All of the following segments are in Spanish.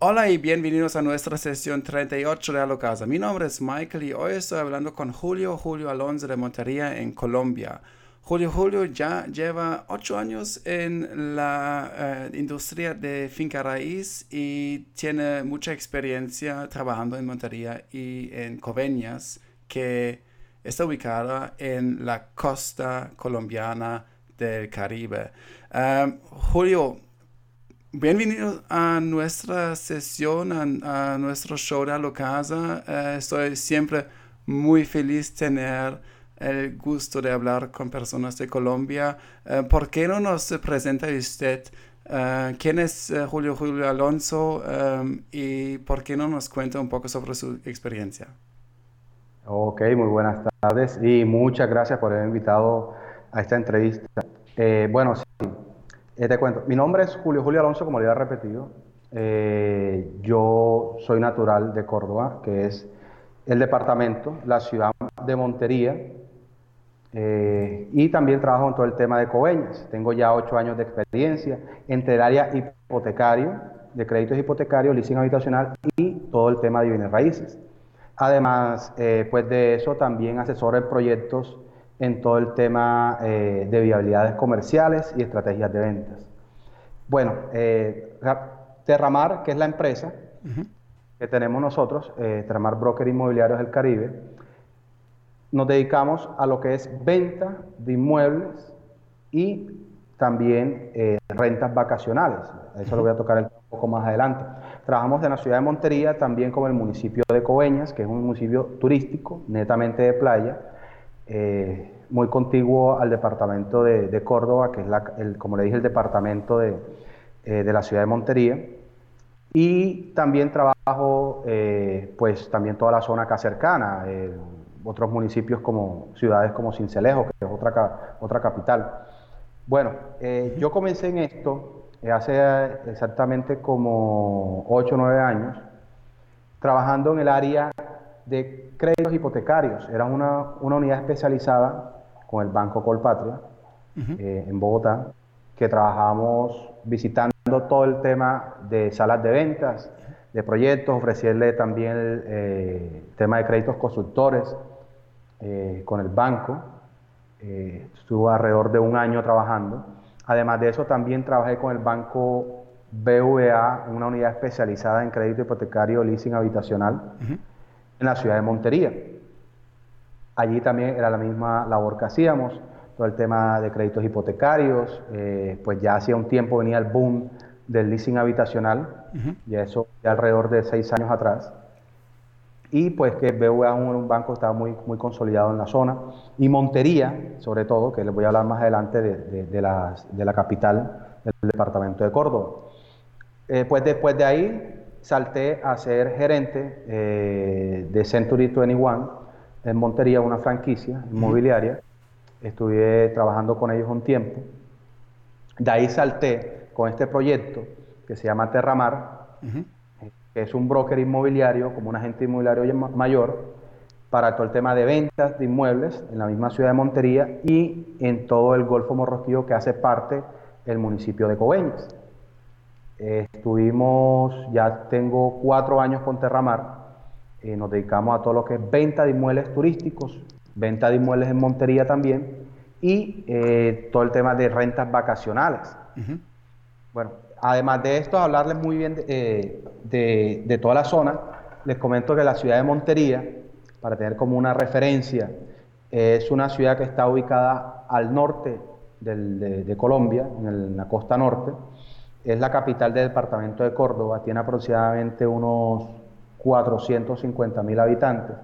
Hola y bienvenidos a nuestra sesión 38 de A Casa. Mi nombre es Michael y hoy estoy hablando con Julio Julio Alonso de Montería en Colombia. Julio Julio ya lleva ocho años en la eh, industria de finca raíz y tiene mucha experiencia trabajando en Montería y en Coveñas, que está ubicada en la costa colombiana del Caribe. Eh, Julio, Bienvenidos a nuestra sesión, a, nuestro show de la casa. Eh, estoy siempre muy feliz tener el gusto de hablar con personas de Colombia. Eh, ¿Por qué no nos presenta usted eh, quién es Julio Julio Alonso y por qué no nos cuenta un poco sobre su experiencia? Ok, muy buenas tardes y muchas gracias por haber invitado a esta entrevista. bueno, sí, eh, te cuento, mi nombre es Julio Julio Alonso, como le había repetido. Eh, yo soy natural de Córdoba, que es el departamento, la ciudad de Montería, eh, y también trabajo en todo el tema de Coveñas. Tengo ya ocho años de experiencia entre el área hipotecario, de créditos hipotecarios, leasing habitacional y todo el tema de bienes raíces. Además, pues de eso también asesoro en proyectos en todo el tema eh, de viabilidades comerciales y estrategias de ventas. Bueno, eh, Terramar, que es la empresa que tenemos nosotros, eh, Terramar Broker Inmobiliarios del Caribe, nos dedicamos a lo que es venta de inmuebles y también rentas vacacionales. Eso lo voy a tocar un poco más adelante. Trabajamos en la ciudad de Montería, también como el municipio de Coveñas, que es un municipio turístico, netamente de playa, eh, muy contiguo al departamento de, Córdoba, que es, el, como le dije, el departamento de, eh, de, la ciudad de Montería. Y también trabajo, eh, pues también toda la zona acá cercana, otros municipios como ciudades como Cincelejo, que es otra, otra capital. Bueno, yo comencé en esto hace exactamente como 8 o 9 años, trabajando en el área de créditos hipotecarios. Era una, unidad especializada con el Banco Colpatria eh, en Bogotá, que trabajábamos visitando todo el tema de salas de ventas, de proyectos, ofrecerle también el eh, tema de créditos constructores eh, con el banco. estuve alrededor de un año trabajando. Además de eso, también trabajé con el banco BVA, una unidad especializada en crédito hipotecario leasing habitacional en la ciudad de Montería. Allí también era la misma labor que hacíamos, todo el tema de créditos hipotecarios, eh, pues ya hacía un tiempo venía el boom del leasing habitacional, y eso ya alrededor de seis años atrás. Y pues que BVA es un, banco que estaba muy, muy consolidado en la zona. Y Montería, sobre todo, que les voy a hablar más adelante de, de, la, de la, capital del departamento de Córdoba. Eh, pues después de ahí salté a ser gerente eh, de Century 21 en Montería, una franquicia inmobiliaria. Estuve trabajando con ellos un tiempo. De ahí salté con este proyecto que se llama Terramar, que es un broker inmobiliario, como un agente inmobiliario mayor, para todo el tema de ventas de inmuebles en la misma ciudad de Montería y en todo el Golfo Morrosquillo que hace parte del municipio de Coveñas estuvimos, ya tengo cuatro años con Terramar, eh, nos dedicamos a todo lo que es venta de inmuebles turísticos, venta de inmuebles en Montería también y eh, todo el tema de rentas vacacionales. Bueno, además de esto, hablarles muy bien eh, de, de, toda la zona, les comento que la ciudad de Montería, para tener como una referencia, es una ciudad que está ubicada al norte de, de, Colombia, en la costa norte, es la capital del departamento de Córdoba, tiene aproximadamente unos 450 mil habitantes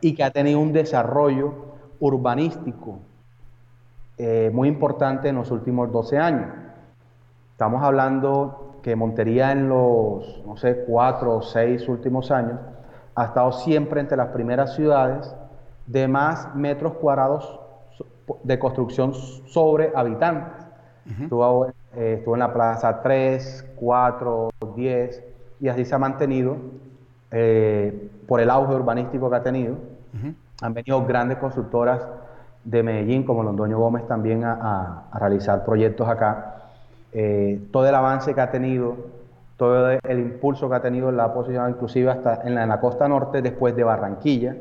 y que ha tenido un desarrollo urbanístico eh, muy importante en los últimos 12 años. Estamos hablando que Montería en los, no sé, cuatro o seis últimos años ha estado siempre entre las primeras ciudades de más metros cuadrados de construcción sobre habitantes. Eh, estuvo en la plaza 3, 4, 10 y así se ha mantenido eh, por el auge urbanístico que ha tenido. Han venido grandes constructoras de Medellín como Londoño Gómez también a, realizar proyectos acá. Eh, todo el avance que ha tenido todo el impulso que ha tenido la posición inclusive hasta en la, costa norte después de Barranquilla,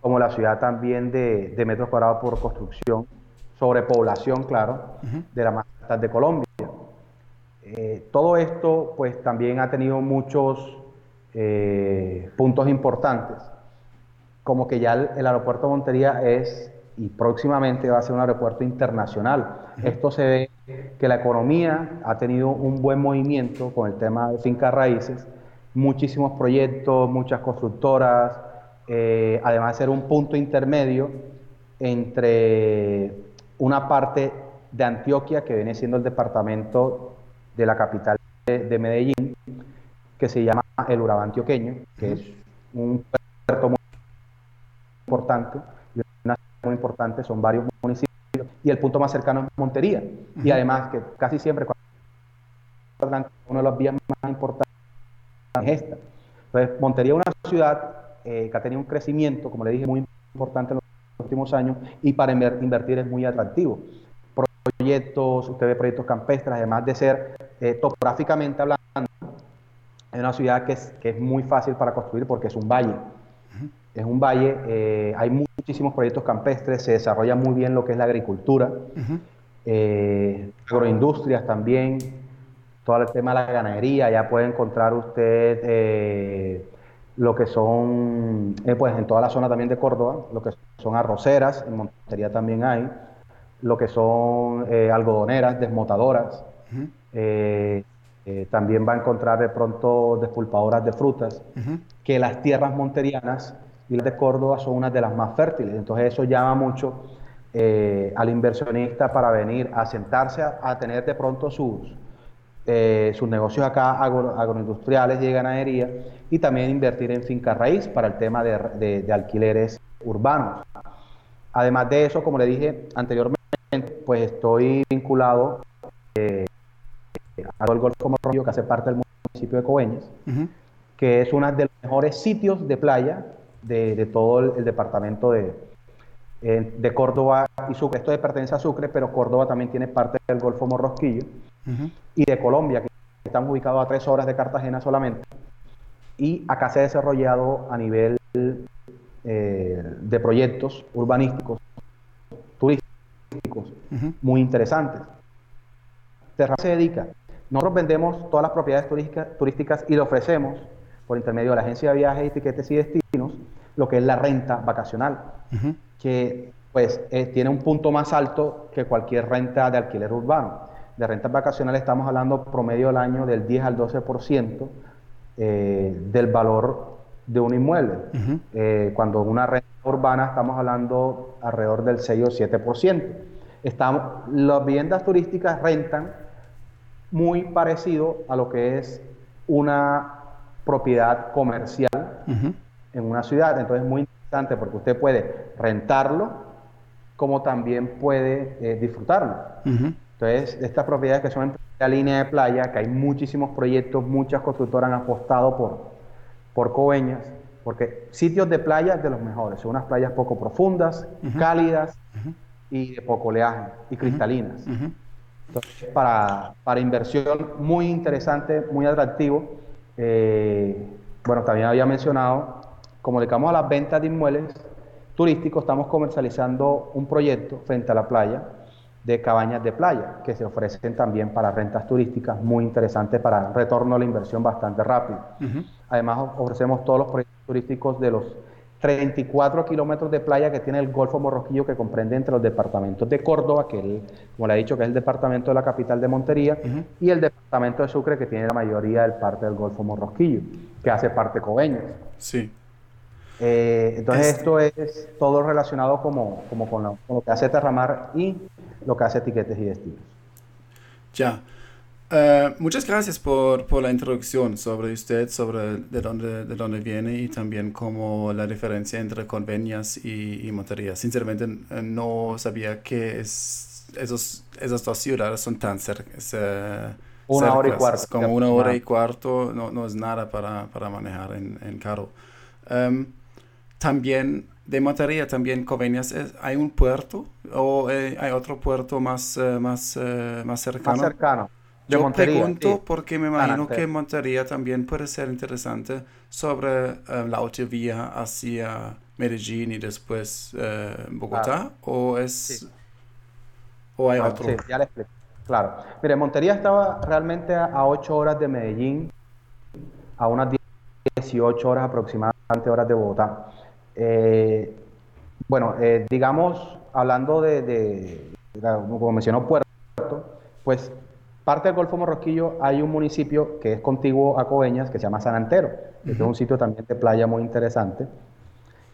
como la ciudad también de, metros cuadrados por construcción, sobrepoblación, claro, de la más de Colombia. Eh, todo esto pues también ha tenido muchos eh, puntos importantes, como que ya el, aeropuerto de Montería es y próximamente va a ser un aeropuerto internacional. Esto se ve que la economía ha tenido un buen movimiento con el tema de fincas raíces, muchísimos proyectos, muchas constructoras, eh, además de ser un punto intermedio entre una parte de Antioquia, que viene siendo el departamento de la capital de, Medellín, que se llama el Urabá Antioqueño, que es un puerto muy importante, y una muy importante, son varios municipios, y el punto más cercano es Montería. Y además que casi siempre cuando uno de los vías más importantes es esta. Entonces, Montería es una ciudad eh, que ha tenido un crecimiento, como le dije, muy importante en los últimos años, y para invertir es muy atractivo proyectos, usted ve proyectos campestres, además de ser eh, topográficamente hablando, es una ciudad que es, que es muy fácil para construir porque es un valle. Es un valle, eh, hay muchísimos proyectos campestres, se desarrolla muy bien lo que es la agricultura, eh, agroindustrias también, todo el tema de la ganadería, ya puede encontrar usted lo que son, pues en toda la zona también de Córdoba, lo que son arroceras, en Montería también hay, lo que son eh, algodoneras, desmotadoras. Eh, eh, también va a encontrar de pronto despulpadoras de frutas, que las tierras monterianas y las de Córdoba son unas de las más fértiles. Entonces eso llama mucho al inversionista para venir a sentarse a, tener de pronto sus, sus negocios acá agroindustriales y de ganadería y también invertir en finca raíz para el tema de, de alquileres urbanos. Además de eso, como le dije anteriormente, pues estoy vinculado eh, al Golfo Morrillo, que hace parte del municipio de Coveñas, que es uno de los mejores sitios de playa de, todo el, departamento de, eh, de Córdoba y Sucre. Esto pertenece a Sucre, pero Córdoba también tiene parte del Golfo Morrosquillo y de Colombia, que están ubicados a tres horas de Cartagena solamente. Y acá se ha desarrollado a nivel eh, de proyectos urbanísticos muy interesantes. Terra se dedica, nosotros vendemos todas las propiedades turísticas, y le ofrecemos, por intermedio de la agencia de viajes, etiquetes y destinos, lo que es la renta vacacional, que pues eh, tiene un punto más alto que cualquier renta de alquiler urbano. De rentas vacacionales estamos hablando promedio del año del 10 al 12% eh, del valor de un inmueble. Eh, cuando una renta urbana estamos hablando alrededor del 6 o 7%. Estamos, las viviendas turísticas rentan muy parecido a lo que es una propiedad comercial en una ciudad. Entonces es muy interesante porque usted puede rentarlo como también puede eh, disfrutarlo. Entonces, estas propiedades que son en la línea de playa, que hay muchísimos proyectos, muchas constructoras han apostado por, por Coveñas, porque sitios de playa de los mejores, son unas playas poco profundas, cálidas, y de poco oleaje y cristalinas. Entonces, para, para, inversión muy interesante, muy atractivo. Eh, bueno, también había mencionado, como dedicamos a las ventas de inmuebles turísticos, estamos comercializando un proyecto frente a la playa de cabañas de playa que se ofrecen también para rentas turísticas muy interesantes para retorno a la inversión bastante rápido. Además ofrecemos todos los proyectos turísticos de los 34 kilómetros de playa que tiene el Golfo Morrosquillo, que comprende entre los departamentos de Córdoba, que como le he dicho, que es el departamento de la capital de Montería, y el departamento de Sucre, que tiene la mayoría del parte del Golfo Morrosquillo, que hace parte Coveñas. Sí. Eh, entonces, esto es todo relacionado como, como con, lo, que hace Terramar y lo que hace Etiquetes y Destinos. Ya. Eh, muchas gracias por, por, la introducción sobre usted, sobre de dónde, de dónde viene y también como la diferencia entre convenias y, y Montería. Sinceramente eh, no sabía que es, esos, esas dos ciudades son tan cercanas. una hora y cuarto. Como una hora y cuarto no, no es nada para, para manejar en, en carro. Em, también de Montería, también Convenias, ¿hay un puerto o eh, hay otro puerto más, más, más cercano? Más cercano. Yo pregunto porque me imagino que Montería también puede ser interesante sobre eh, la autovía hacia Medellín y después eh, Bogotá, o es... ¿O hay otro? Sí, ya le explico. Claro. Mire, Montería estaba realmente a 8 horas de Medellín, a unas 18 horas aproximadamente horas de Bogotá. Eh, bueno, digamos, hablando de, de, como mencionó Puerto, pues parte del Golfo Morroquillo hay un municipio que es contiguo a Coveñas que se llama San Antero, que es un sitio también de playa muy interesante,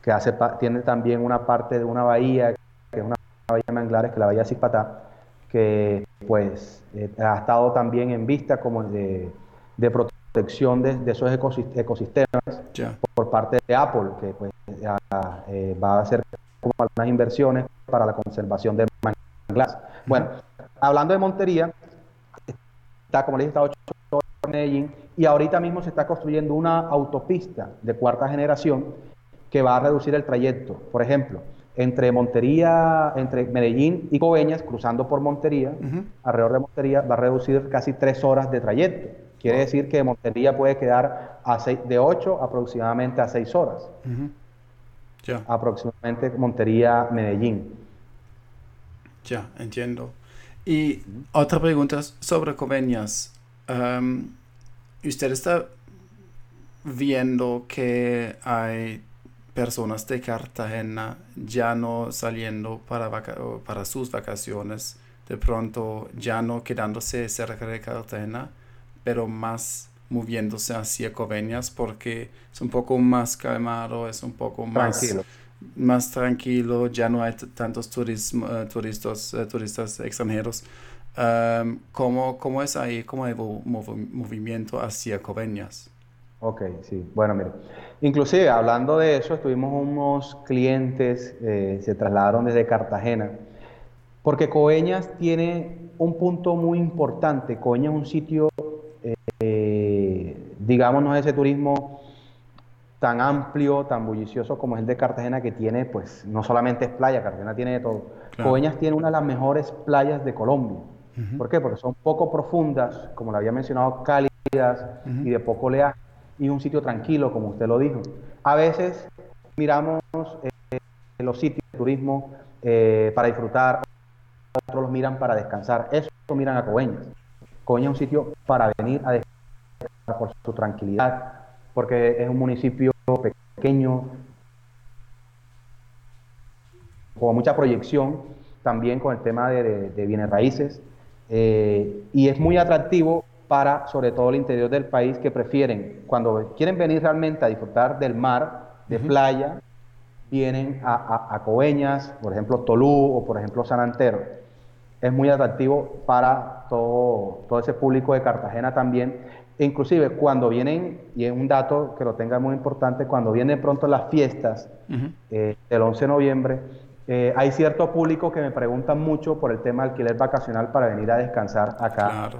que hace, tiene también una parte de una bahía, que es una bahía de manglares, que es la bahía Cipatá, que pues eh, ha estado también en vista como de, de protección de, esos ecosistemas por parte de Apple, que pues eh, va a hacer como algunas inversiones para la conservación de manglares. Bueno, hablando de Montería, está, como les dije, está 8 horas Medellín y ahorita mismo se está construyendo una autopista de cuarta generación que va a reducir el trayecto. Por ejemplo, entre Montería, entre Medellín y Coveñas, cruzando por Montería, alrededor de Montería, va a reducir casi tres horas de trayecto. Quiere decir que Montería puede quedar a de 8 aproximadamente a 6 horas. Ya. Aproximadamente Montería, Medellín. Ya, entiendo. Y otra pregunta sobre Coveñas. ¿Usted está viendo que hay personas de Cartagena ya no saliendo para, para sus vacaciones, de pronto ya no quedándose cerca de Cartagena, pero más moviéndose hacia Coveñas porque es un poco más calmado, es un poco más más tranquilo, ya no hay tantos turismo, eh, turistas, eh, turistas extranjeros. Um, ¿cómo, es ahí? ¿Cómo hay movimiento hacia Coveñas? Ok, sí. Bueno, mire. Inclusive, hablando de eso, tuvimos unos clientes, eh, se trasladaron desde Cartagena, porque Coveñas tiene un punto muy importante. Coveñas es un sitio, digamos, no es ese turismo tan amplio, tan bullicioso como es el de Cartagena, que tiene, pues, no solamente es playa, Cartagena tiene de todo. Coveñas tiene una de las mejores playas de Colombia. ¿Por qué? Porque son poco profundas, como lo había mencionado, cálidas y de poco oleaje, y un sitio tranquilo, como usted lo dijo. A veces miramos eh, los sitios de turismo eh, para disfrutar, otros los miran para descansar. Eso miran a Coveñas. Coveñas es un sitio para venir a descansar por su tranquilidad, porque es un municipio pequeño, con mucha proyección también con el tema de, bienes raíces eh, y es muy atractivo para sobre todo el interior del país que prefieren, cuando quieren venir realmente a disfrutar del mar, de playa, vienen a, a, Coveñas, por ejemplo Tolú o por ejemplo San Antero. Es muy atractivo para todo, todo ese público de Cartagena también inclusive cuando vienen, y es un dato que lo tenga muy importante, cuando vienen pronto las fiestas eh, del 11 de noviembre, eh, hay cierto público que me preguntan mucho por el tema de alquiler vacacional para venir a descansar acá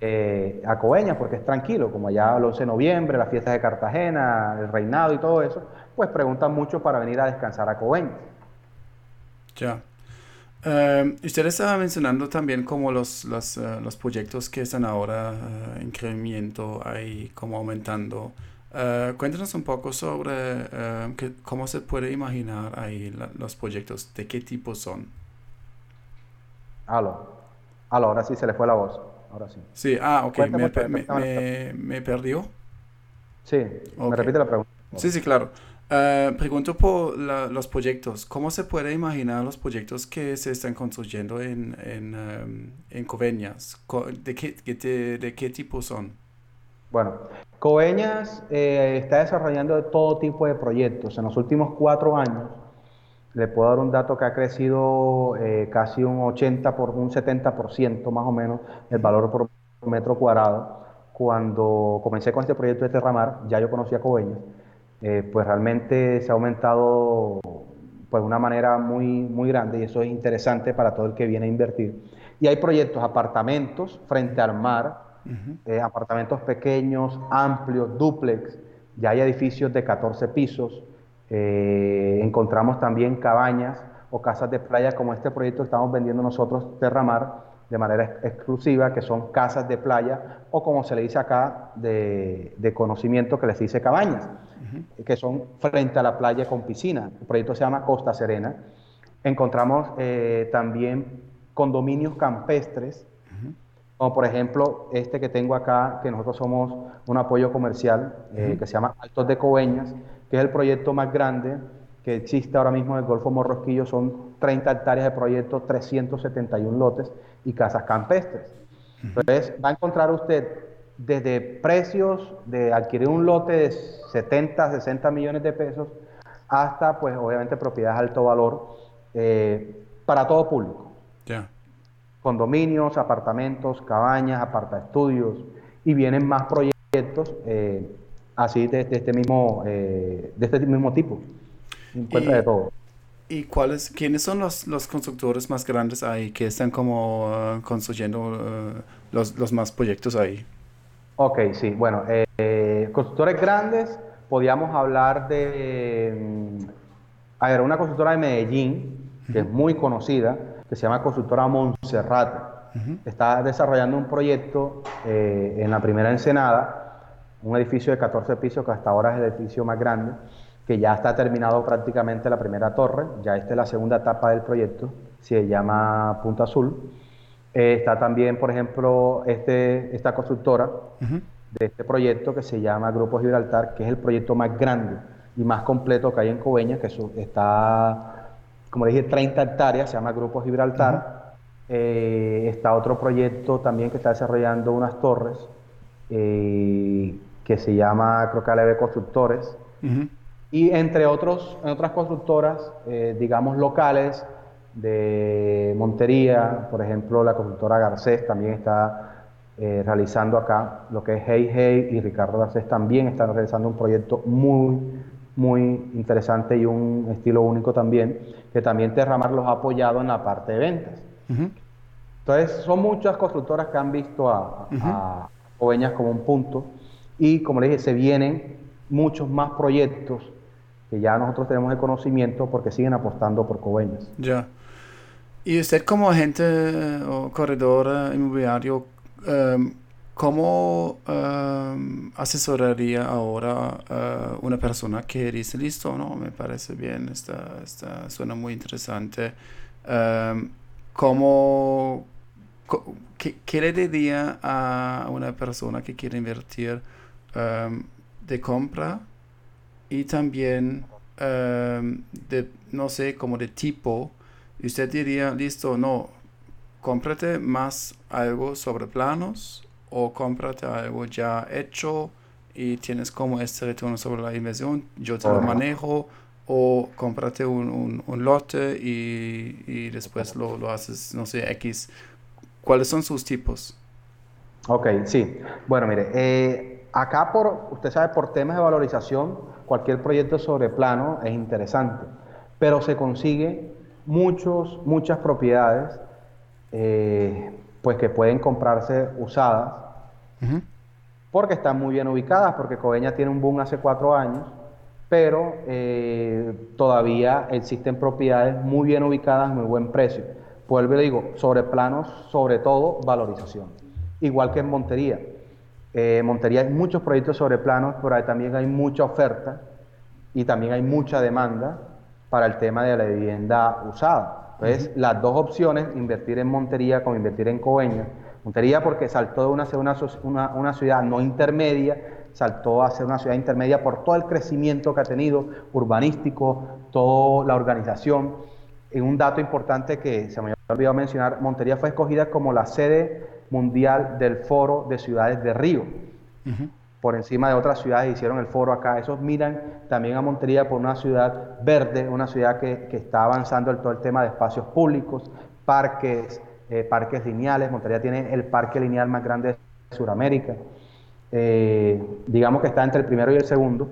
eh, a Coveñas, porque es tranquilo, como allá el 11 de noviembre, las fiestas de Cartagena, el reinado y todo eso, pues preguntan mucho para venir a descansar a Coveñas. Ya. Uh, usted estaba mencionando también como los, los, uh, los proyectos que están ahora uh, en crecimiento, ahí como aumentando. Uh, cuéntanos un poco sobre que, cómo se puede imaginar ahí la, los proyectos, de qué tipo son. Aló, aló, ahora sí se le fue la voz, ahora sí. Sí, ah, ok, me, me, me, me, perdió. Sí, okay. me repite la pregunta. Sí, sí, claro. Uh, pregunto por la, los proyectos. ¿Cómo se puede imaginar los proyectos que se están construyendo en, en, um, en Coveñas? ¿De qué, de, de qué tipo son? Bueno, Coveñas eh, está desarrollando todo tipo de proyectos. En los últimos cuatro años, le puedo dar un dato que ha crecido eh, casi un 80 por un 70% más o menos el valor por metro cuadrado. Cuando comencé con este proyecto de Terramar, ya yo conocía Coveñas eh, pues realmente se ha aumentado pues de una manera muy, muy grande y eso es interesante para todo el que viene a invertir. Y hay proyectos, apartamentos frente al mar, eh, apartamentos pequeños, amplios, duplex, ya hay edificios de 14 pisos, eh, encontramos también cabañas o casas de playa como este proyecto que estamos vendiendo nosotros, Terramar, de manera exclusiva, que son casas de playa o como se le dice acá, de, conocimiento que les dice cabañas, que son frente a la playa con piscina. El proyecto se llama Costa Serena. Encontramos eh, también condominios campestres, como por ejemplo este que tengo acá, que nosotros somos un apoyo comercial, eh, que se llama Altos de Coveñas, que es el proyecto más grande que existe ahora mismo en el Golfo Morrosquillo, son 30 hectáreas de proyecto, 371 lotes y casas campestres. Entonces, va a encontrar usted desde precios de adquirir un lote de 70, 60 millones de pesos, hasta, pues, obviamente, propiedades de alto valor eh, para todo público. Condominios, apartamentos, cabañas, aparta estudios, y vienen más proyectos eh, así de, este mismo, eh, de este mismo tipo. Encuentra de todo. ¿Y cuáles, quiénes son los, los constructores más grandes ahí que están como uh, construyendo uh, los, los, más proyectos ahí? Ok, sí, bueno, eh, constructores grandes, podríamos hablar de, mm, a ver, una constructora de Medellín, que es muy conocida, que se llama Constructora Montserrat. Está desarrollando un proyecto eh, en la primera Ensenada, un edificio de 14 pisos que hasta ahora es el edificio más grande que ya está terminado prácticamente la primera torre, ya esta es la segunda etapa del proyecto, se llama Punta Azul. Eh, está también, por ejemplo, este, esta constructora de este proyecto que se llama Grupo Gibraltar, que es el proyecto más grande y más completo que hay en Coveña, que está, como dije, 30 hectáreas, se llama Grupo Gibraltar. Eh, está otro proyecto también que está desarrollando unas torres, eh, que se llama, creo que Aleve Constructores. Y entre otros, en otras constructoras, eh, digamos, locales de Montería, por ejemplo, la constructora Garcés también está eh, realizando acá lo que es Hey Hey y Ricardo Garcés también están realizando un proyecto muy, muy interesante y un estilo único también, que también Terramar los ha apoyado en la parte de ventas. Entonces, son muchas constructoras que han visto a, a Oveñas como un punto y, como le dije, se vienen muchos más proyectos que ya nosotros tenemos el conocimiento porque siguen apostando por Coveñas. Ya. Y usted como agente eh, o corredor eh, inmobiliario, em, ¿cómo em, asesoraría ahora uh, una persona que dice, listo, no, me parece bien, esta, esta suena muy interesante? Um, ¿Cómo, qué, qué, le diría a una persona que quiere invertir de compra y también em, de, no sé, como de tipo, usted diría, listo, no, cómprate más algo sobre planos o cómprate algo ya hecho y tienes como este retorno sobre la inversión, yo te lo manejo o cómprate un, un, lote y, y después lo, lo, haces, no sé, X. ¿Cuáles son sus tipos? Ok, sí. Bueno, mire, eh, acá por, usted sabe, por temas de valorización, cualquier proyecto sobre plano es interesante, pero se consigue muchos, muchas propiedades eh, pues que pueden comprarse usadas porque están muy bien ubicadas, porque Coveña tiene un boom hace cuatro años, pero eh, todavía existen propiedades muy bien ubicadas, muy buen precio. Vuelvo y digo, sobre planos, sobre todo valorización. Igual que en Montería. Eh, Montería hay muchos proyectos sobre planos, pero ahí también hay mucha oferta y también hay mucha demanda para el tema de la vivienda usada. Entonces, las dos opciones, invertir en Montería como invertir en Coveñas. Montería porque saltó de una, una, una ciudad no intermedia, saltó a ser una ciudad intermedia por todo el crecimiento que ha tenido, urbanístico, toda la organización. Y un dato importante que se me había olvidado mencionar, Montería fue escogida como la sede mundial del Foro de Ciudades de Río. Por encima de otras ciudades hicieron el foro acá. Esos miran también a Montería por una ciudad verde, una ciudad que, está avanzando en todo el tema de espacios públicos, parques, eh, parques lineales. Montería tiene el parque lineal más grande de Sudamérica. Eh, digamos que está entre el primero y el segundo.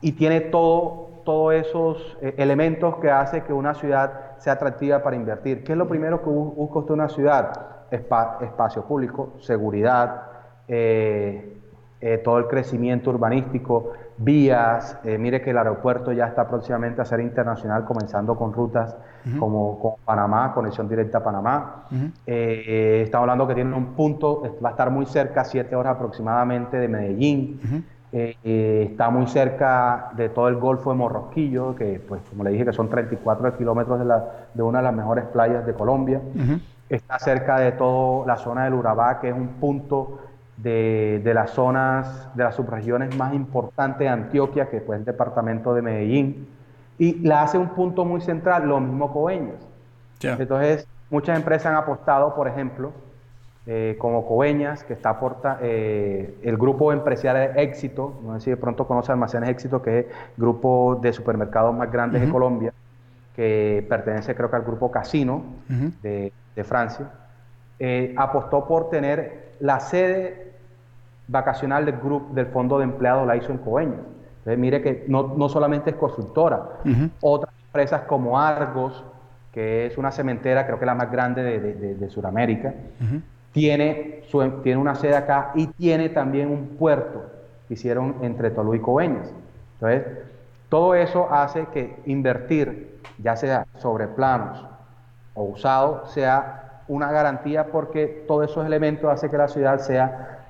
Y tiene todo, todos esos eh, elementos que hace que una ciudad sea atractiva para invertir. ¿Qué es lo primero que busca usted una ciudad? Espacio público, seguridad, eh, eh, todo el crecimiento urbanístico, vías, eh, mire que el aeropuerto ya está próximamente a ser internacional, comenzando con rutas como, con Panamá, conexión directa a Panamá. Eh, estamos hablando que tiene un punto, va a estar muy cerca, siete horas aproximadamente de Medellín. está muy cerca de todo el Golfo de Morrosquillo, que pues como le dije que son 34 kilómetros de, la, de una de las mejores playas de Colombia. Está cerca de toda la zona del Urabá, que es un punto de, las zonas, de las subregiones más importantes de Antioquia, que fue el departamento de Medellín, y la hace un punto muy central, lo mismo Coveñas. Entonces, muchas empresas han apostado, por ejemplo, eh, como Coveñas, que está aporta, eh, el grupo empresarial Éxito, no sé si de pronto conoce Almacenes Éxito, que es el grupo de supermercados más grandes de Colombia, que pertenece creo que al grupo Casino de, Francia, eh, apostó por tener la sede vacacional del, grupo, del Fondo de Empleados la hizo en Coveñas. Entonces, mire que no, no solamente es constructora, otras empresas como Argos, que es una cementera, creo que la más grande de, de, Sudamérica, tiene, su, tiene una sede acá y tiene también un puerto que hicieron entre Tolú y Coveñas. Entonces, todo eso hace que invertir, ya sea sobre planos o usado, sea una garantía porque todos esos elementos hacen que la ciudad sea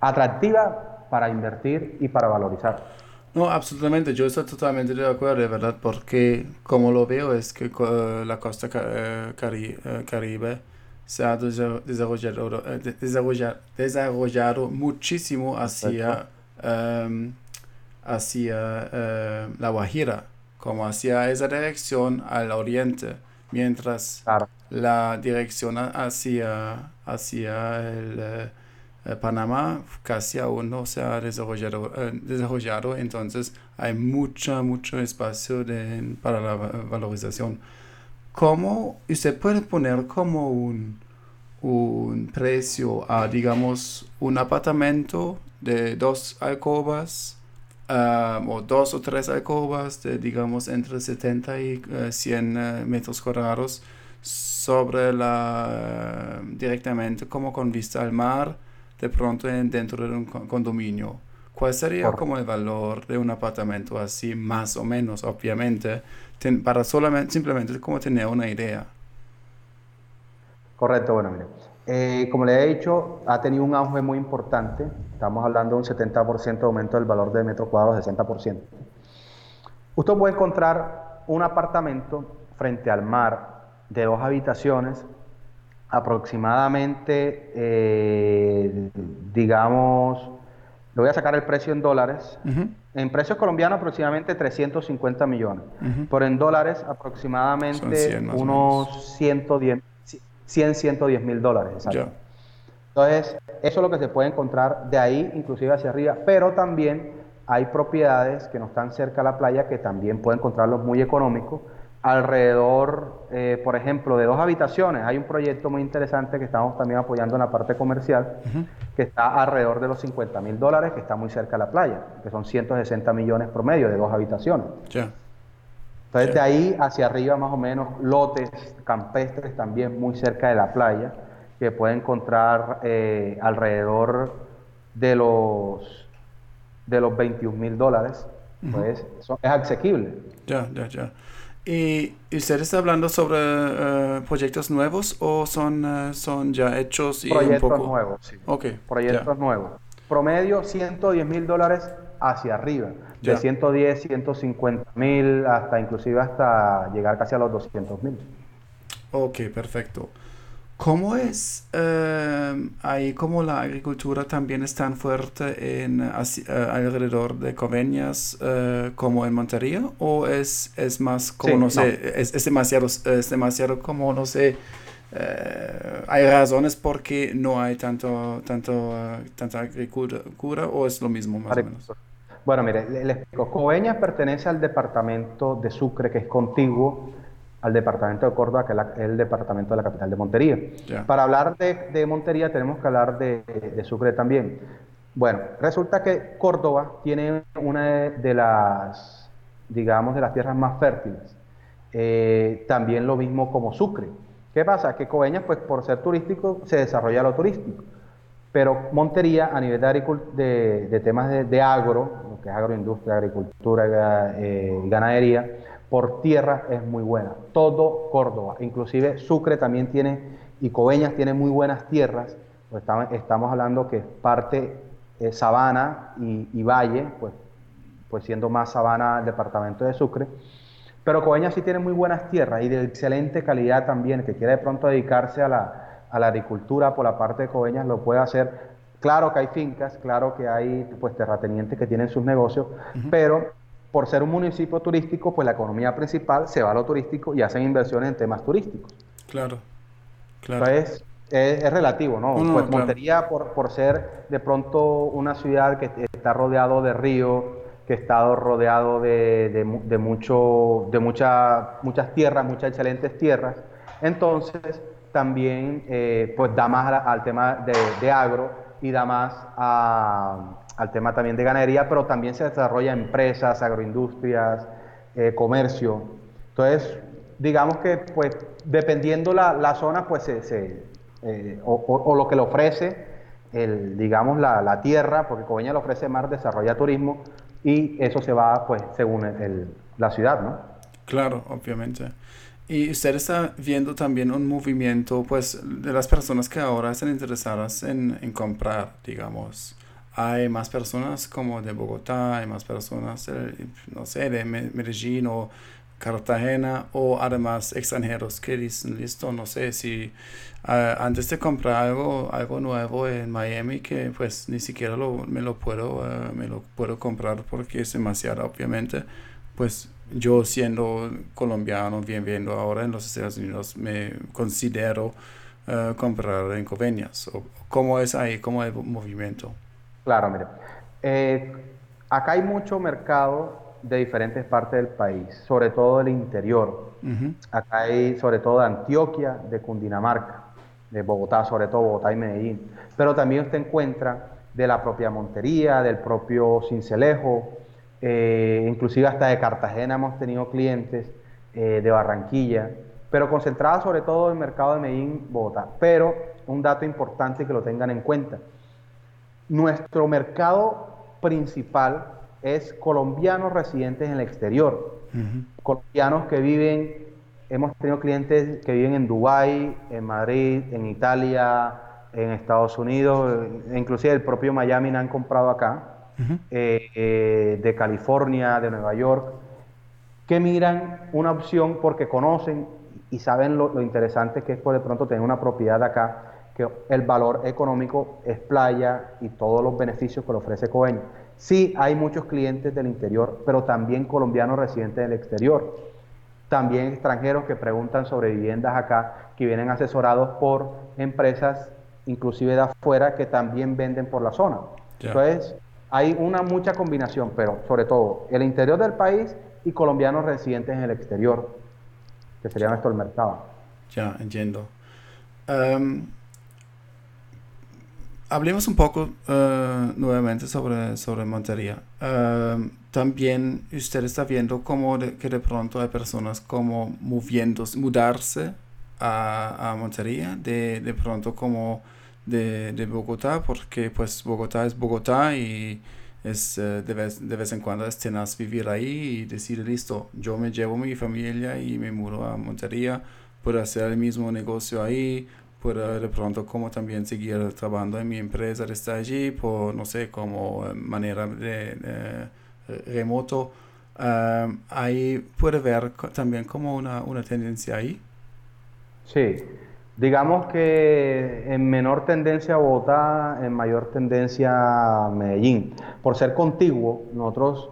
atractiva para invertir y para valorizar. No, absolutamente, yo estoy totalmente de acuerdo, ¿verdad? Porque como lo veo es que la costa eh, eh, caribe se ha desarrollado, eh, desarrollado, muchísimo hacia, em, hacia la Guajira, como hacia esa dirección al oriente, mientras la dirección hacia, hacia el eh, Panamá casi aún no se ha desarrollado, eh, desarrollado entonces hay mucho, mucho espacio de, para la valorización. ¿Cómo usted puede poner como un, un precio a, digamos, un apartamento de dos alcobas um, o dos o tres alcobas de, digamos, entre 70 y 100 eh, metros cuadrados sobre la, directamente como con vista al mar? de pronto dentro de un condominio. ¿Cuál sería como el valor de un apartamento así, más o menos, obviamente, para solamente, simplemente como tener una idea? Correcto, bueno, mire. Eh, como le he dicho, ha tenido un auge muy importante. Estamos hablando de un 70% de aumento del valor de metro cuadrado, 60%. Usted puede encontrar un apartamento frente al mar de dos habitaciones aproximadamente, eh, digamos, le voy a sacar el precio en dólares. En precios colombianos aproximadamente 350 millones, pero en dólares aproximadamente unos 110, 100, 110 mil dólares. Entonces, eso es lo que se puede encontrar de ahí, inclusive hacia arriba, pero también hay propiedades que no están cerca a la playa que también pueden encontrarlos muy económicos alrededor, eh, por ejemplo, de dos habitaciones. Hay un proyecto muy interesante que estamos también apoyando en la parte comercial, que está alrededor de los 50 mil dólares, que está muy cerca de la playa, que son 160 millones promedio de dos habitaciones. Entonces, de ahí hacia arriba, más o menos, lotes campestres también muy cerca de la playa, que puede encontrar eh, alrededor de los, de los 21 mil dólares. Pues eso es asequible. Ya, ya, ya. ¿Y usted está hablando sobre eh, proyectos nuevos o son, eh, son ya hechos? Y proyectos nuevos, sí. proyectos nuevos. Promedio 110 mil dólares hacia arriba. De 110, 150 mil hasta inclusive hasta llegar casi a los 200 mil. Ok, perfecto. ¿Cómo es eh, ahí como la agricultura también es tan fuerte en, eh, alrededor de Coveñas eh, como en Montería? ¿O es, es más como, no, sé, Es, es, demasiado, es demasiado como, no sé, hay razones por qué no hay tanto, tanto, tanta agricultura o es lo mismo más o menos? Bueno, mire, le, explico. Coveñas pertenece al departamento de Sucre, que es contiguo al departamento de Córdoba, que es el departamento de la capital de Montería. Para hablar de, Montería tenemos que hablar de, Sucre también. Bueno, resulta que Córdoba tiene una de, las, digamos, de las tierras más fértiles. Eh, también lo mismo como Sucre. ¿Qué pasa? Que Coveñas, pues por ser turístico, se desarrolla lo turístico. Pero Montería, a nivel de, temas de, agro, lo que es agroindustria, agricultura eh, y ganadería, por tierra es muy buena. Todo Córdoba, inclusive Sucre también tiene, y Coveñas tiene muy buenas tierras. Pues estamos, hablando que parte eh, sabana y, valle, pues, pues siendo más sabana el departamento de Sucre. Pero Coveñas sí tiene muy buenas tierras y de excelente calidad también. que quiere de pronto dedicarse a la, a la agricultura por la parte de Coveñas lo puede hacer. Claro que hay fincas, claro que hay pues terratenientes que tienen sus negocios, pero por ser un municipio turístico, pues la economía principal se va a lo turístico y hacen inversiones en temas turísticos. Claro, claro. Entonces, es, relativo, ¿no? pues Montería, por, por ser de pronto una ciudad que está rodeado de ríos, que está rodeado de, de, de, mucho, de mucha, muchas tierras, muchas excelentes tierras, entonces también eh, pues da más al, tema de, agro y da más al tema también de ganadería, pero también se desarrolla empresas, agroindustrias, eh, comercio. Entonces, digamos que pues dependiendo la, la zona, pues se, eh, o, lo que le ofrece, el, digamos, la, tierra, porque Coveña le ofrece más, desarrolla turismo y eso se va pues según la ciudad, ¿no? Claro, obviamente. Y usted está viendo también un movimiento, pues, de las personas que ahora están interesadas en, en comprar, digamos. Hay más personas como de Bogotá, hay más personas, no sé, de Medellín o Cartagena, o además extranjeros que dicen, listo, no sé, si ah, antes de comprar algo, algo nuevo en Miami, que pues ni siquiera lo, me, lo puedo, ah, me lo puedo comprar porque es demasiado, obviamente, pues yo siendo colombiano, bien viendo ahora en los Estados Unidos, me considero eh, comprar en Coveñas. ¿Cómo es ahí? ¿Cómo es el movimiento? Claro, mire. Eh, acá hay mucho mercado de diferentes partes del país, sobre todo del interior. Acá hay sobre todo de Antioquia, de Cundinamarca, de Bogotá, sobre todo Bogotá y Medellín. Pero también usted encuentra de la propia Montería, del propio Cincelejo, eh, inclusive hasta de Cartagena hemos tenido clientes, eh, de Barranquilla, pero concentrada sobre todo en el mercado de Medellín, Bogotá. Pero un dato importante que lo tengan en cuenta, nuestro mercado principal es colombianos residentes en el exterior, colombianos que viven, hemos tenido clientes que viven en Dubái, en Madrid, en Italia, en Estados Unidos, inclusive el propio Miami han comprado acá, eh, eh, de California, de Nueva York, que miran una opción porque conocen y saben lo, interesante que es por de pronto tener una propiedad acá, que el valor económico es playa y todos los beneficios que le ofrece Coveñas. Sí, hay muchos clientes del interior, pero también colombianos residentes del exterior. También extranjeros que preguntan sobre viviendas acá, que vienen asesorados por empresas, inclusive de afuera, que también venden por la zona. Entonces, hay una mucha combinación, pero sobre todo el interior del país y colombianos residentes en el exterior, que sería nuestro mercado. Ya, entiendo. Em, hablemos un poco eh, nuevamente sobre, sobre Montería. Em, también usted está viendo cómo que de pronto hay personas como moviéndose, mudarse a, a Montería, de, de pronto como de, de, Bogotá, porque pues Bogotá es Bogotá y es eh, de, vez, de vez en cuando es tenaz vivir ahí y decir, listo, yo me llevo mi familia y me mudo a Montería, puedo hacer el mismo negocio ahí, puedo de pronto como también seguir trabajando en mi empresa está allí, por, no sé, como manera de, eh, remoto. Ahí puede ver también como una, una tendencia ahí. Sí, Digamos que en menor tendencia Bogotá, en mayor tendencia Medellín. Por ser contiguo, nosotros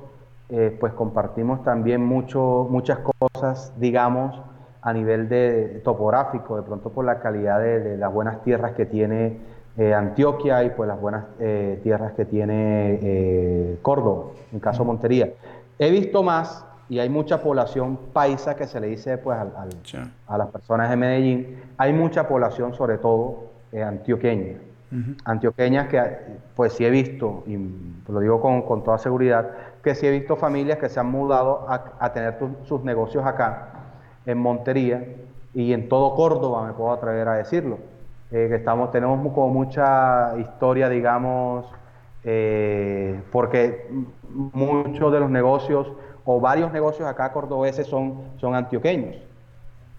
eh, pues compartimos también mucho, muchas cosas, digamos, a nivel de topográfico, de pronto por la calidad de, las buenas tierras que tiene eh, Antioquia y pues las buenas eh, tierras que tiene Córdoba, en caso Montería. He visto más y hay mucha población paisa que se le dice pues a las personas de Medellín, hay mucha población sobre todo eh, antioqueña, antioqueñas que pues sí he visto, y lo digo con, toda seguridad, que sí he visto familias que se han mudado a, tener sus negocios acá, en Montería, y en todo Córdoba me puedo atrever a decirlo. Eh, estamos, tenemos como mucha historia, digamos, eh, porque muchos de los negocios o varios negocios acá cordobeses son, son antioqueños.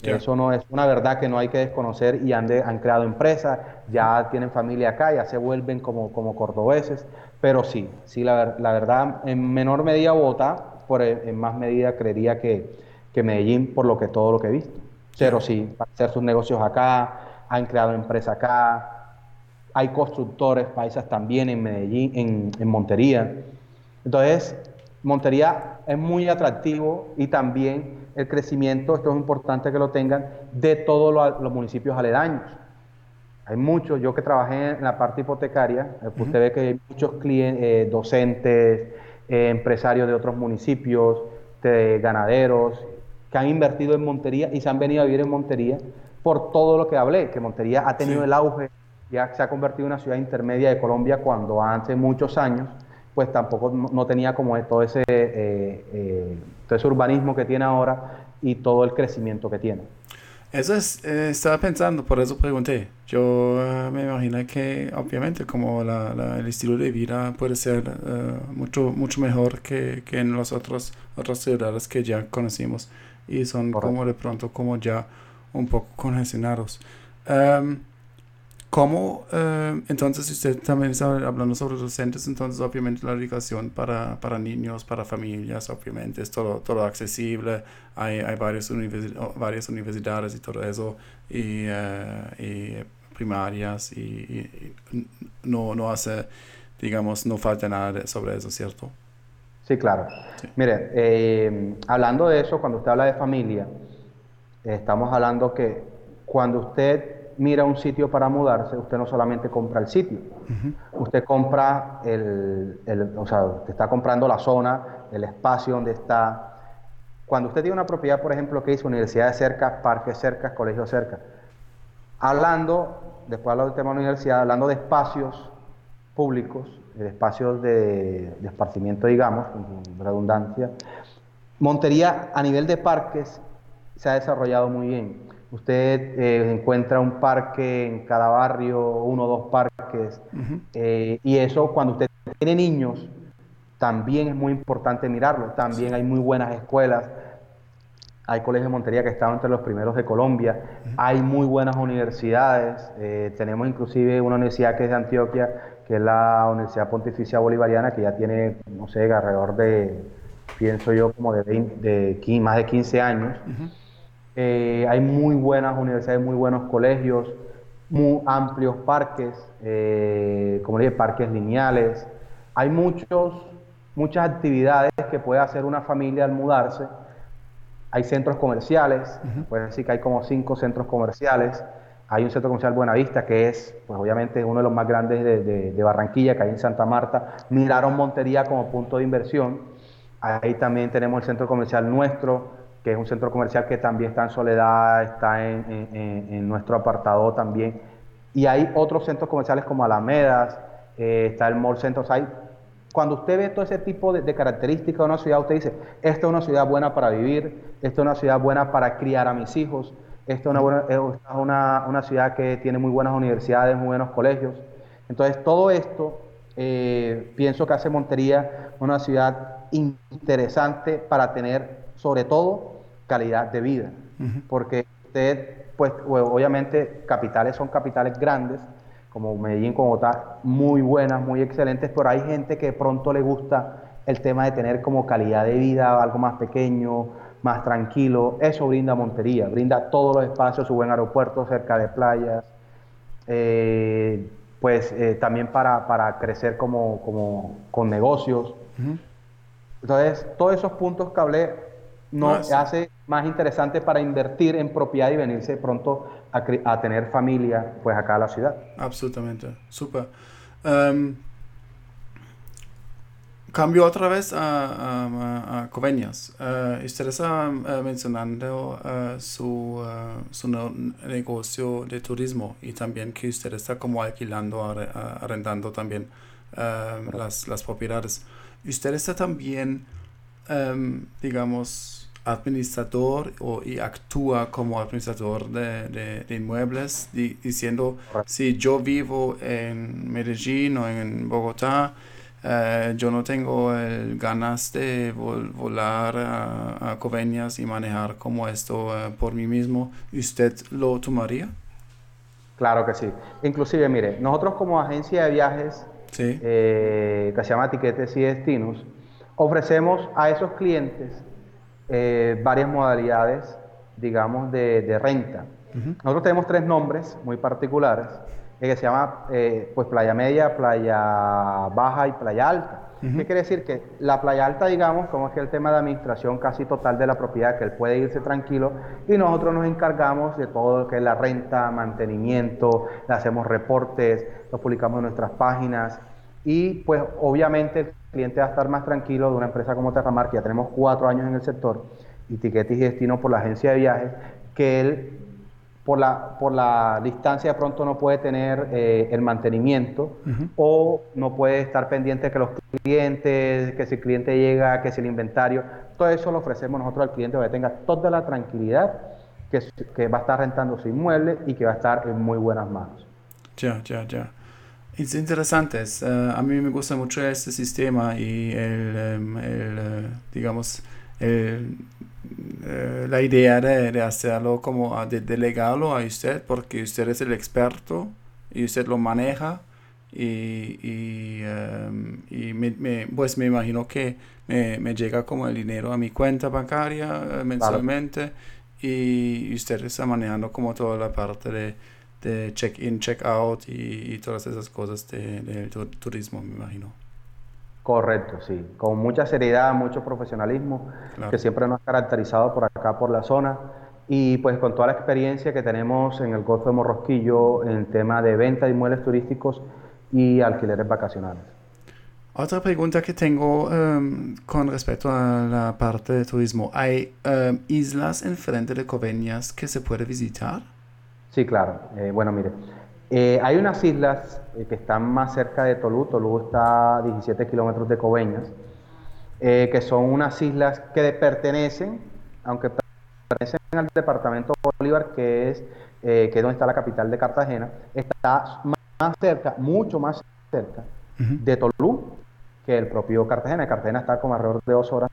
Eso no es una verdad que no hay que desconocer y han, han creado empresas, ya tienen familia acá, ya se vuelven como, como cordobeses, pero sí, sí, la, la verdad, en menor medida Bogotá, por, en más medida creería que, que Medellín, por lo que todo lo que he visto. Pero sí, hacer sus negocios acá, han creado empresas acá, hay constructores paisas también en Medellín, en, en Montería. Entonces, Montería es muy atractivo y también el crecimiento, esto es importante que lo tengan, de todos los, municipios aledaños. Hay muchos, yo que trabajé en la parte hipotecaria, eh, usted ve que hay muchos clientes, eh, docentes, eh, empresarios de otros municipios, de ganaderos, que han invertido en Montería y se han venido a vivir en Montería por todo lo que hablé, que Montería ha tenido el auge, ya se ha convertido en una ciudad intermedia de Colombia cuando hace muchos años, pues tampoco no, tenía como todo ese, todo ese urbanismo que tiene ahora y todo el crecimiento que tiene. Eso es, eh, estaba pensando, por eso pregunté. Yo eh, me imagino que obviamente como la, el estilo de vida puede ser eh, mucho, mucho mejor que, que en las otras, otras ciudades que ya conocimos y son como de pronto como ya un poco congestionados. Um, ¿Cómo, eh, entonces, usted también está hablando sobre docentes, entonces obviamente la educación para, para niños, para familias, obviamente es todo, todo accesible, hay, hay varias, varias universidades y todo eso, y, eh, primarias, y, no, no hace, digamos, no falta nada sobre eso, ¿cierto? Sí, claro. Mire, eh, hablando de eso, cuando usted habla de familia, estamos hablando que cuando usted mira un sitio para mudarse, usted no solamente compra el sitio, usted compra el, o sea, usted está comprando la zona, el espacio donde está. Cuando usted tiene una propiedad, por ejemplo, que dice universidades cerca, parques cerca, colegios cerca, hablando, después hablo del tema de la universidad, hablando de espacios públicos, de espacios de, de esparcimiento, digamos, con redundancia, Montería a nivel de parques se ha desarrollado muy bien Usted eh, encuentra un parque en cada barrio, uno o dos parques, eh, y eso cuando usted tiene niños, también es muy importante mirarlo. También hay muy buenas escuelas. Hay colegios de Montería que están entre los primeros de Colombia. Hay muy buenas universidades. Eh, tenemos inclusive una universidad que es de Antioquia, que es la Universidad Pontificia Bolivariana, que ya tiene, no sé, alrededor de, pienso yo, como de, de más de 15 años. Eh, hay muy buenas universidades, muy buenos colegios, muy amplios parques, eh, como dije, parques lineales. Hay muchos, muchas actividades que puede hacer una familia al mudarse. Hay centros comerciales, puede decir que hay como cinco centros comerciales. Hay un centro comercial Buenavista que es, pues obviamente, uno de los más grandes de, de Barranquilla, que hay en Santa Marta. Miraron Montería como punto de inversión. Ahí también tenemos el centro comercial nuestro, es un centro comercial que también está en Soledad, está en, nuestro apartado también. Y hay otros centros comerciales como Alamedas, eh, está el Mall Centro. cuando usted ve todo ese tipo de, características de una ciudad, usted dice, esta es una ciudad buena para vivir, esta es una ciudad buena para criar a mis hijos, esta es una, es una, una ciudad que tiene muy buenas universidades, muy buenos colegios. Entonces, todo esto eh, pienso que hace Montería una ciudad interesante para tener sobre todo calidad de vida, porque usted, pues obviamente capitales son capitales grandes, como Medellín, como Bogotá, muy buenas, muy excelentes, pero hay gente que pronto le gusta el tema de tener como calidad de vida, algo más pequeño, más tranquilo. Eso brinda Montería, brinda todos los espacios, su buen aeropuerto cerca de playas, eh, pues eh, también para, para, crecer como, como con negocios. Entonces, todos esos puntos que hablé no hace más interesante para invertir en propiedad y venirse pronto a, tener familia pues acá a la ciudad. Absolutamente, súper. Um, cambio otra vez a, a, a Coveñas. Uh, usted está uh, mencionando uh, su, su negocio de turismo y también que usted está como alquilando, arrendando también las, las propiedades. Usted está también, um, digamos, administrador o, y actúa como administrador de, inmuebles, diciendo, si yo vivo en Medellín o en Bogotá, eh, yo no tengo el ganas de volar a, a, Coveñas y manejar como esto eh, por mí mismo. ¿Usted lo tomaría? Claro que sí. Inclusive, mire, nosotros como agencia de viajes, eh, que se llama Tiquetes y Destinos, ofrecemos a esos clientes varias modalidades, digamos, de, renta. Nosotros tenemos tres nombres muy particulares que se llama eh, pues playa media, playa baja y playa alta. ¿Qué quiere decir? Que la playa alta, digamos, como es que el tema de administración casi total de la propiedad, que él puede irse tranquilo y nosotros nos encargamos de todo lo que es la renta, mantenimiento, le hacemos reportes, lo publicamos en nuestras páginas y pues obviamente cliente va a estar más tranquilo de una empresa como Terramar, que ya tenemos cuatro años en el sector, y tiquetes y destino por la agencia de viajes, que él por la, por la distancia de pronto no puede tener eh, el mantenimiento o no puede estar pendiente que los clientes, que si el cliente llega, que si el inventario, todo eso lo ofrecemos nosotros al cliente para que tenga toda la tranquilidad que, que va a estar rentando su inmueble y que va a estar en muy buenas manos. Ya, ya, ya. Es interesante. Eh, a mí me gusta mucho este sistema y el, em, el eh, digamos, el eh, la idea de, hacerlo como de delegarlo a usted porque usted es el experto y usted lo maneja y, y, em, me, pues me imagino que me, llega como el dinero a mi cuenta bancaria mensualmente y usted está manejando como toda la parte de, de check-in, check-out y, todas esas cosas del turismo, me imagino. Correcto, sí, con mucha seriedad, mucho profesionalismo, que siempre nos ha caracterizado por acá, por la zona, y pues con toda la experiencia que tenemos en el Golfo de Morrosquillo en el tema de venta de inmuebles turísticos y alquileres vacacionales. Otra pregunta que tengo em, con respecto a la parte de turismo, ¿hay um, islas enfrente de Coveñas que se puede visitar? Sí, claro. Eh, bueno, mire, eh, hay unas islas eh, que están más cerca de Tolú, Tolú está a 17 kilómetros de Coveñas, que son unas islas que pertenecen, aunque pertenecen al departamento Bolívar, que es, que donde está la capital de Cartagena, está más cerca, mucho más cerca de Tolú que el propio Cartagena. Cartagena está como alrededor de dos horas,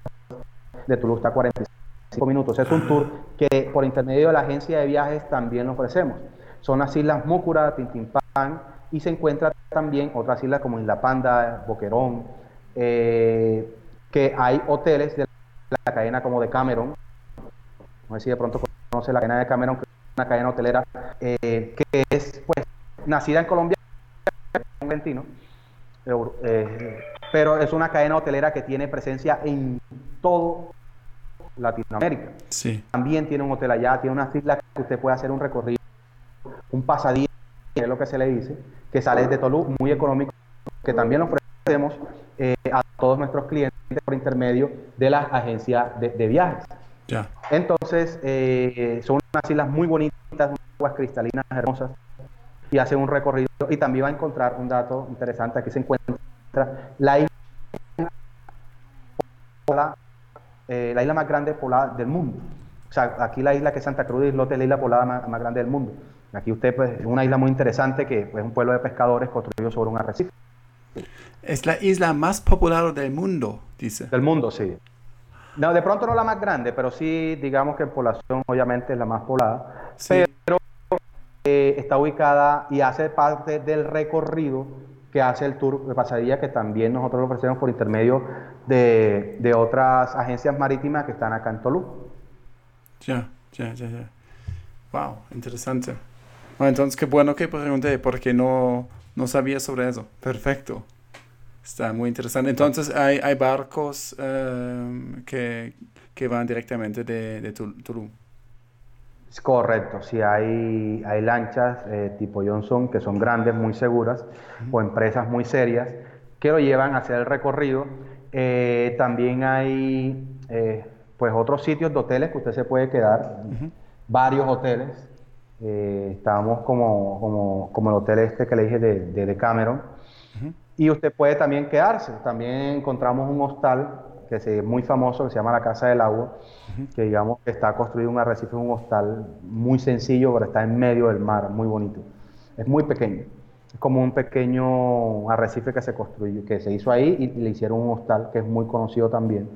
de Tolú está a 45 minutos. Es un tour que por intermedio de la agencia de viajes también ofrecemos. Son las islas Múcura, Tintimpán y se encuentran también otras islas como Isla Panda, Boquerón, eh, que hay hoteles de la cadena como de Cameron. No sé si de pronto conoce la cadena de Cameron, que es una cadena hotelera eh, que es pues nacida en Colombia, argentino, eh, pero es una cadena hotelera que tiene presencia en todo Latinoamérica. Sí. También tiene un hotel allá, tiene unas islas que usted puede hacer un recorrido un pasadía, que es lo que se le dice, que sale de Tolú, muy económico, que también lo ofrecemos eh, a todos nuestros clientes por intermedio de las agencias de, viajes. Ya. Entonces, eh, son unas islas muy bonitas, aguas cristalinas hermosas, y hace un recorrido. Y también va a encontrar un dato interesante, aquí se encuentra la isla, eh, la isla más grande poblada del mundo. O sea, aquí la isla que es Santa Cruz de Islote es la isla poblada más grande del mundo. Aquí usted, pues, es una isla muy interesante que pues, es un pueblo de pescadores construido sobre un arrecife. Es la isla más popular del mundo, dice. Del mundo, sí. No, de pronto no la más grande, pero sí, digamos que en población obviamente es la más poblada. Pero eh, está ubicada y hace parte del recorrido que hace el tour de pasadilla que también nosotros lo ofrecemos por intermedio de, de otras agencias marítimas que están acá en Tolú. Ya, ya, ya, ya. Wow, interesante. Bueno, entonces qué bueno que pregunté porque no, no sabía sobre eso. Perfecto. Está muy interesante. Entonces hay, hay barcos em, que, que, van directamente de, de Tulum. Correcto, sí, hay, hay lanchas eh, tipo Johnson que son grandes, muy seguras, o empresas muy serias que lo llevan a hacer el recorrido. Eh, también hay eh, pues otros sitios de hoteles que usted se puede quedar, varios hoteles estábamos como, como, como, el hotel este que le dije de, de, Cameron. Y usted puede también quedarse. También encontramos un hostal que es muy famoso, que se llama la Casa del Agua, que digamos que está construido un arrecife, un hostal muy sencillo, pero está en medio del mar, muy bonito. Es muy pequeño, es como un pequeño arrecife que se construyó, que se hizo ahí y le hicieron un hostal que es muy conocido también.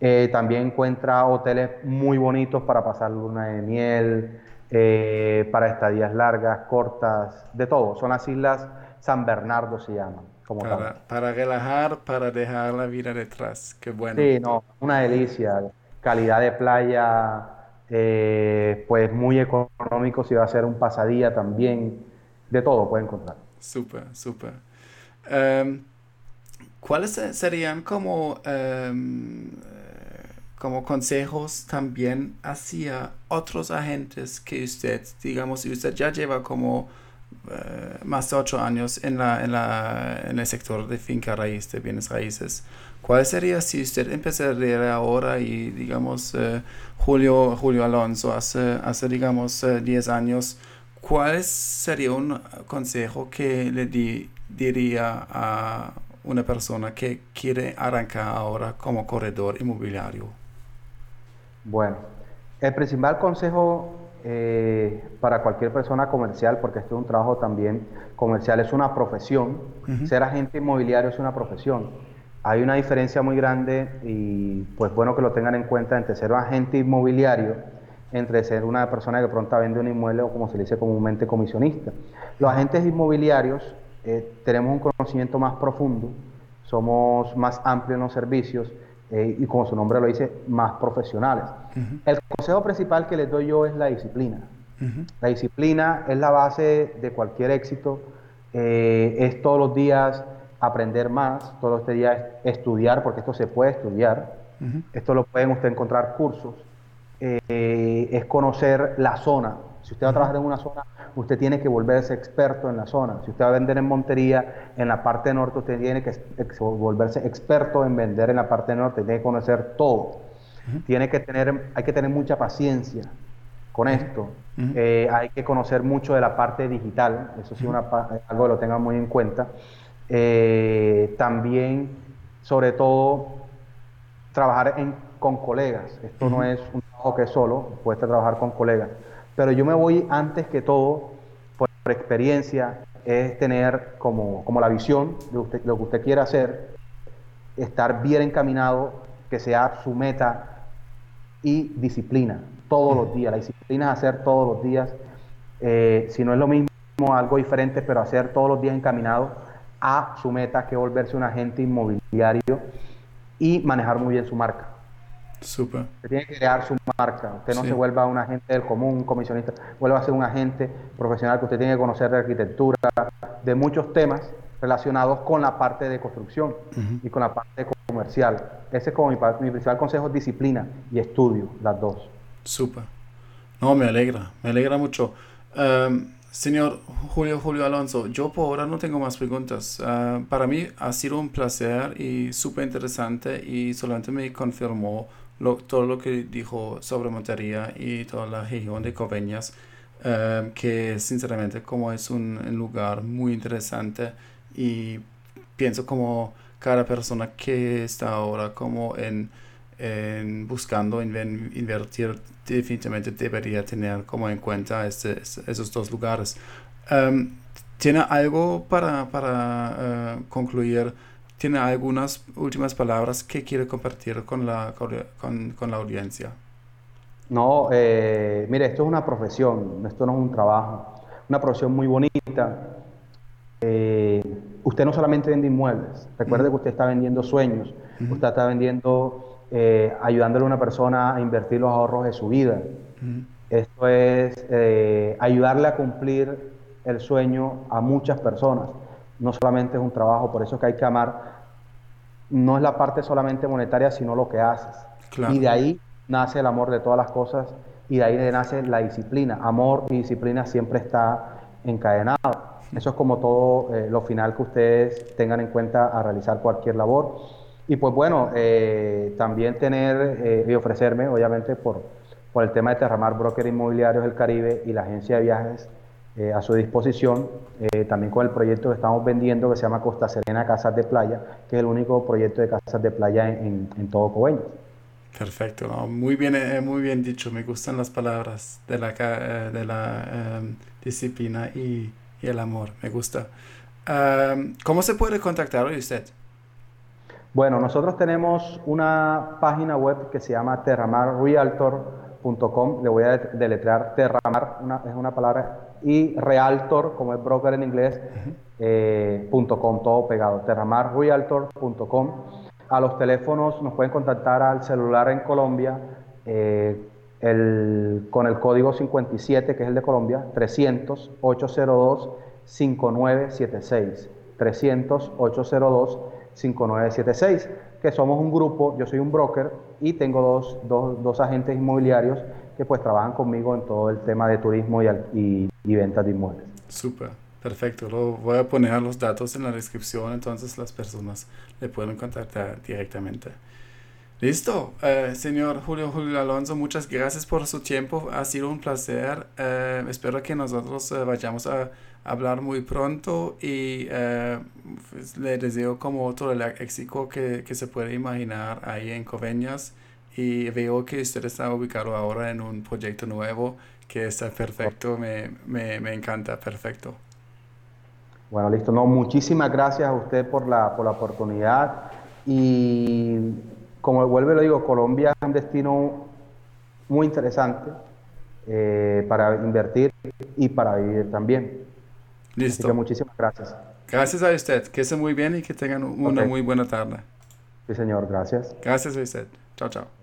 Eh, también encuentra hoteles muy bonitos para pasar luna de miel, eh, para estadías largas, cortas, de todo. Son las islas San Bernardo se llaman. Como para, para relajar, para dejar la vida detrás. Qué bueno. Sí, no, una delicia. Calidad de playa, eh, pues muy económico si va a ser un pasadía también. De todo puede encontrar. Súper, súper. Em, ¿Cuáles serían como em, como consejos también hacia otros agentes que usted, digamos, si usted ya lleva como eh, más de ocho años en, la, en, la, en el sector de finca raíz, de bienes raíces. ¿Cuál sería si usted empezaría ahora y, digamos, eh, Julio, Julio Alonso, hace, hace digamos, 10 eh, años, cuál sería un consejo que le diría a una persona que quiere arrancar ahora como corredor inmobiliario? Bueno, el principal consejo eh, para cualquier persona comercial, porque esto es un trabajo también comercial, es una profesión. Ser agente inmobiliario es una profesión. Hay una diferencia muy grande y pues bueno que lo tengan en cuenta entre ser un agente inmobiliario, entre ser una persona que pronto vende un inmueble o como se dice comúnmente comisionista. Los agentes inmobiliarios eh, tenemos un conocimiento más profundo, somos más amplios en los servicios, eh, y como su nombre lo dice, más profesionales. El consejo principal que les doy yo es la disciplina. La disciplina es la base de cualquier éxito, eh, es todos los días aprender más, todos los días estudiar, porque esto se puede estudiar, esto lo pueden usted encontrar cursos, eh, es conocer la zona. Si usted va a trabajar en una zona, usted tiene que volverse experto en la zona. Si usted va a vender en Montería, en la parte norte, usted tiene que volverse experto en vender en la parte norte, tiene que conocer todo. Tiene que tener, hay que tener mucha paciencia con esto. Eh, hay que conocer mucho de la parte digital, eso sí, una, algo que lo tengan muy en cuenta. Eh, también, sobre todo, trabajar con colegas. Esto no es un trabajo que es solo, puede trabajar con colegas. Pero yo me voy antes que todo, por, experiencia, es tener como, como la visión de lo que usted quiere hacer, estar bien encaminado, que sea su meta y disciplina todos los días. La disciplina es hacer todos los días, eh, si no es lo mismo, algo diferente, pero hacer todos los días encaminado a su meta, que volverse un agente inmobiliario y manejar muy bien su marca. Súper. Usted tiene que crear su marca. Usted no se vuelva un agente del común, un comisionista. Vuelva a ser un agente profesional que usted tiene que conocer de arquitectura, de muchos temas relacionados con la parte de construcción y con la parte comercial. Ese es como mi, principal consejo, disciplina y estudio, las dos. Súper. No, me alegra, me alegra mucho. Em, señor Julio Julio Alonso, yo por ahora no tengo más preguntas. Ah, para mí ha sido un placer y súper interesante y solamente me confirmó todo lo que dijo sobre Montería y toda la región de Coveñas, em, que sinceramente como es un, lugar muy interesante y pienso como cada persona que está ahora como en, buscando invertir definitivamente debería tener como en cuenta este, esos dos lugares. Em, ¿Tiene algo para, para eh, concluir? ¿Tiene algunas últimas palabras que quiere compartir con la, con, la audiencia? No, eh, mire, esto es una profesión, esto no es un trabajo. Una profesión muy bonita. Eh, usted no solamente vende inmuebles, recuerde que usted está vendiendo sueños, usted está vendiendo, eh, ayudándole a una persona a invertir los ahorros de su vida. Esto es ayudarle a cumplir el sueño a muchas personas. No solamente es un trabajo, por eso es que hay que amar. No es la parte solamente monetaria, sino lo que haces. Y de ahí nace el amor de todas las cosas y de ahí nace la disciplina. Amor y disciplina siempre está encadenado. Eso es como todo eh, lo final que ustedes tengan en cuenta a realizar cualquier labor. Y pues bueno, eh, también tener eh, y ofrecerme, obviamente, por, por el tema de Terramar Broker Inmobiliarios del Caribe y la agencia de viajes eh, a su disposición, eh, también con el proyecto que estamos vendiendo que se llama Costa Serena Casas de Playa, que es el único proyecto de casas de playa en, todo Coveñas. Perfecto, muy, bien, muy bien dicho, me gustan las palabras de la, de la em, disciplina y, y, el amor, me gusta. Em, ¿Cómo se puede contactar usted? Bueno, nosotros tenemos una página web que se llama Le voy a deletrear terramar, es una palabra, y realtor, como es broker en inglés, eh, todo pegado, terramarrealtor.com. A los teléfonos nos pueden contactar al celular en Colombia eh, con el código 57, que es el de Colombia, 300-802-5976. 300-802-5976. 5976, que somos un grupo, yo soy un broker y tengo dos, dos, dos agentes inmobiliarios que pues trabajan conmigo en todo el tema de turismo y, y, y ventas de inmuebles. Súper, perfecto. Lo voy a poner los datos en la descripción, entonces las personas le pueden contactar directamente. Listo, eh, señor Julio Julio Alonso, muchas gracias por su tiempo. Ha sido un placer. Eh, espero que nosotros eh, vayamos a hablar muy pronto y pues, le deseo como todo el éxito que, que, se puede imaginar ahí en Coveñas. Y veo que usted está ubicado ahora en un proyecto nuevo que está perfecto. Me, me, me encanta, perfecto. Bueno, listo. No, muchísimas gracias a usted por la, por la oportunidad y como vuelvo y lo digo, Colombia es un destino muy interesante eh, para invertir y para vivir también. Listo. muchísimas gracias. Gracias a usted. Que esté muy bien y que tengan una muy buena tarde. Sí, señor. Gracias. Gracias a usted. Chao, chao.